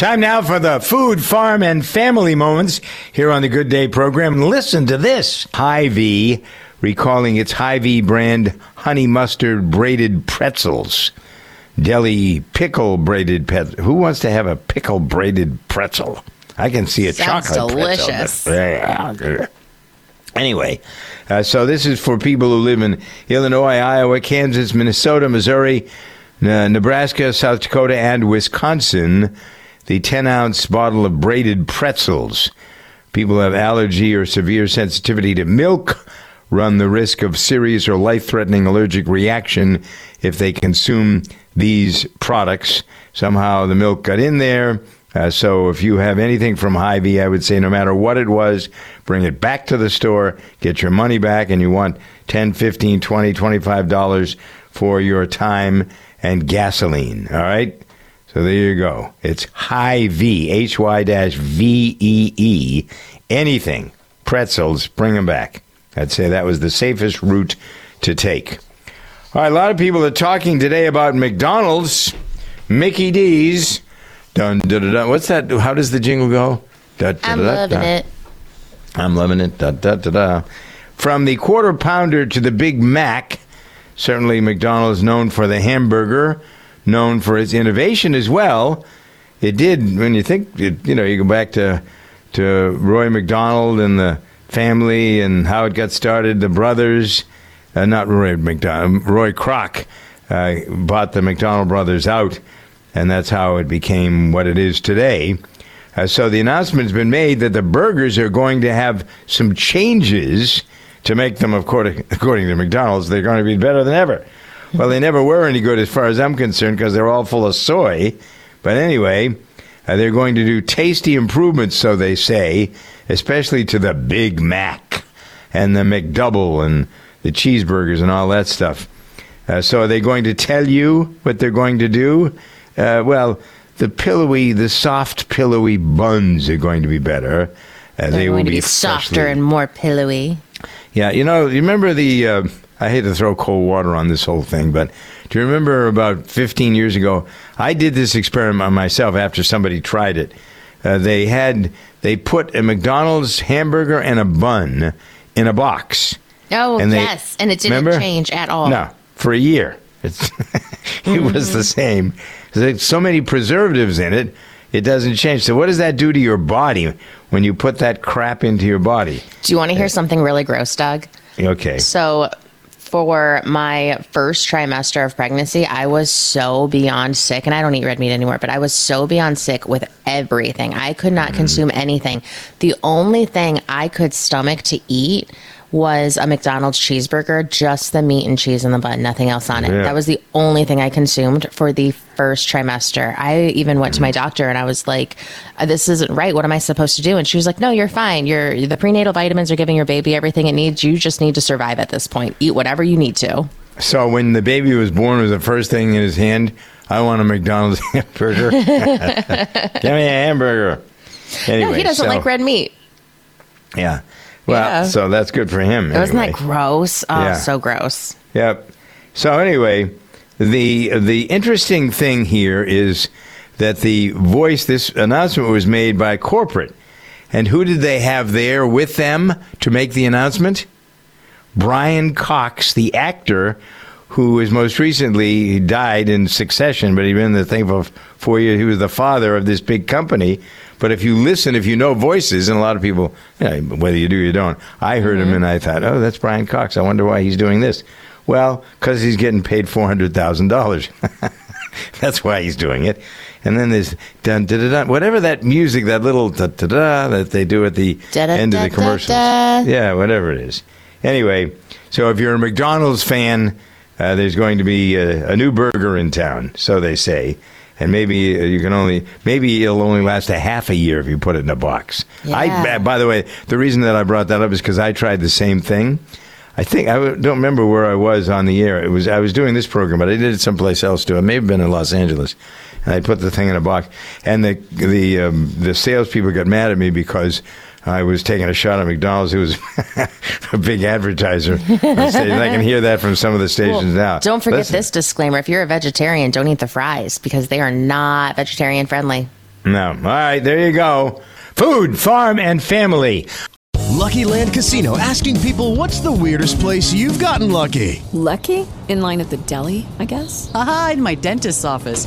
Time now for the food, farm, and family moments here on the Good Day program. Listen to this. Hy-Vee recalling its Hy-Vee brand honey mustard braided pretzels. Deli pickle braided pretzel. Who wants to have a pickle braided pretzel? I can see a Sounds chocolate delicious. pretzel. Anyway, uh, so this is for people who live in Illinois, Iowa, Kansas, Minnesota, Missouri, uh, Nebraska, South Dakota, and Wisconsin. The 10 ounce bottle of braided pretzels. People who have allergy or severe sensitivity to milk run the risk of serious or life threatening allergic reaction if they consume these products. Somehow the milk got in there. Uh, so if you have anything from Hy-Vee, I would say no matter what it was, bring it back to the store, get your money back, and you want 10 15 20 $25 for your time and gasoline. All right? So there you go. It's Hy-Vee, H-Y dash V-E-E. Anything. Pretzels, bring them back. I'd say that was the safest route to take. All right, a lot of people are talking today about McDonald's, Mickey D's. Dun, dun, dun, dun. What's that? How does the jingle go? Da, da, I'm da, loving it. I'm loving it. Da, da, da, da. From the quarter pounder to the Big Mac, certainly McDonald's known for the hamburger, known for its innovation as well. It did when you think it, you know you go back to to Roy McDonald and the family and how it got started. The brothers, uh, not Roy McDonald, Roy Kroc uh, bought the McDonald brothers out, and that's how it became what it is today. Uh, so the announcement's been made that the burgers are going to have some changes to make them, according, according to McDonald's, they're going to be better than ever. Well, they never were any good as far as I'm concerned because they're all full of soy. But anyway, uh, they're going to do tasty improvements, so they say, especially to the Big Mac and the McDouble and the cheeseburgers and all that stuff. Uh, so are they going to tell you what they're going to do? Uh, well, the pillowy, the soft, pillowy buns are going to be better. Uh, They're they will going to be be softer freshly- and more pillowy. yeah, you know, you remember the. Uh, I hate to throw cold water on this whole thing, but do you remember about 15 years ago? I did this experiment on myself after somebody tried it. Uh, they had they put a McDonald's hamburger and a bun in a box. Oh, And they- yes. And it didn't remember? change at all. No, for a year. It's it was the same. There's so many preservatives in it, it doesn't change. So what does that do to your body when you put that crap into your body? Do you want to hear something really gross, Doug? Okay. So, for my first trimester of pregnancy, I was so beyond sick, and I don't eat red meat anymore, but I was so beyond sick with everything. I could not mm. consume anything. The only thing I could stomach to eat was a McDonald's cheeseburger, just the meat and cheese and the bun, nothing else on it. Yeah. That was the only thing I consumed for the first trimester. I even went to my doctor and I was like, "Uh, "This isn't right. What am I supposed to do?" And she was like, "No, you're fine. You're the prenatal vitamins are giving your baby everything it needs. You just need to survive at this point. Eat whatever you need to." So when the baby was born, was the first thing in his hand, I want a McDonald's hamburger. Give me a hamburger. Anyway, no, he doesn't so- like red meat. Yeah. Well, Yeah. so that's good for him. Wasn't anyway. that gross? Oh, Yeah. so gross. Yep. So anyway, the the interesting thing here is that the voice. This announcement was made by corporate, and who did they have there with them to make the announcement? Brian Cox, the actor who is most recently he died in succession, but he'd been in the thing for four years. He was the father of this big company. But if you listen, if you know voices, and a lot of people, whether you do or you don't, I heard him and I thought, oh, that's Brian Cox. I wonder why he's doing this. Well, because he's getting paid four hundred thousand dollars. that's why he's doing it. And then there's dun da da da, whatever that music, that little da da da that they do at the end of the commercials. Yeah, whatever it is. Anyway, so if you're a McDonald's fan, uh, there's going to be a, a new burger in town, so they say. And maybe uh, you can only maybe it'll only last a half a year if you put it in a box. I Yeah. by the way, the reason that I brought that up is because I tried the same thing. I think I don't remember where I was on the air. It was I was doing this program, but I did it someplace else too. It may have been in Los Angeles, and I put the thing in a box. And the the um, the salespeople got mad at me because I was taking a shot at McDonald's, who was a big advertiser. on stage. And I can hear that from some of the stations now. Don't forget Listen. this disclaimer: if you're a vegetarian, don't eat the fries because they are not vegetarian friendly. No. All right, there you go. Food, farm, and family. Lucky Land Casino asking people what's the weirdest place you've gotten lucky? Lucky? In line at the deli, I guess? Aha, in my dentist's office.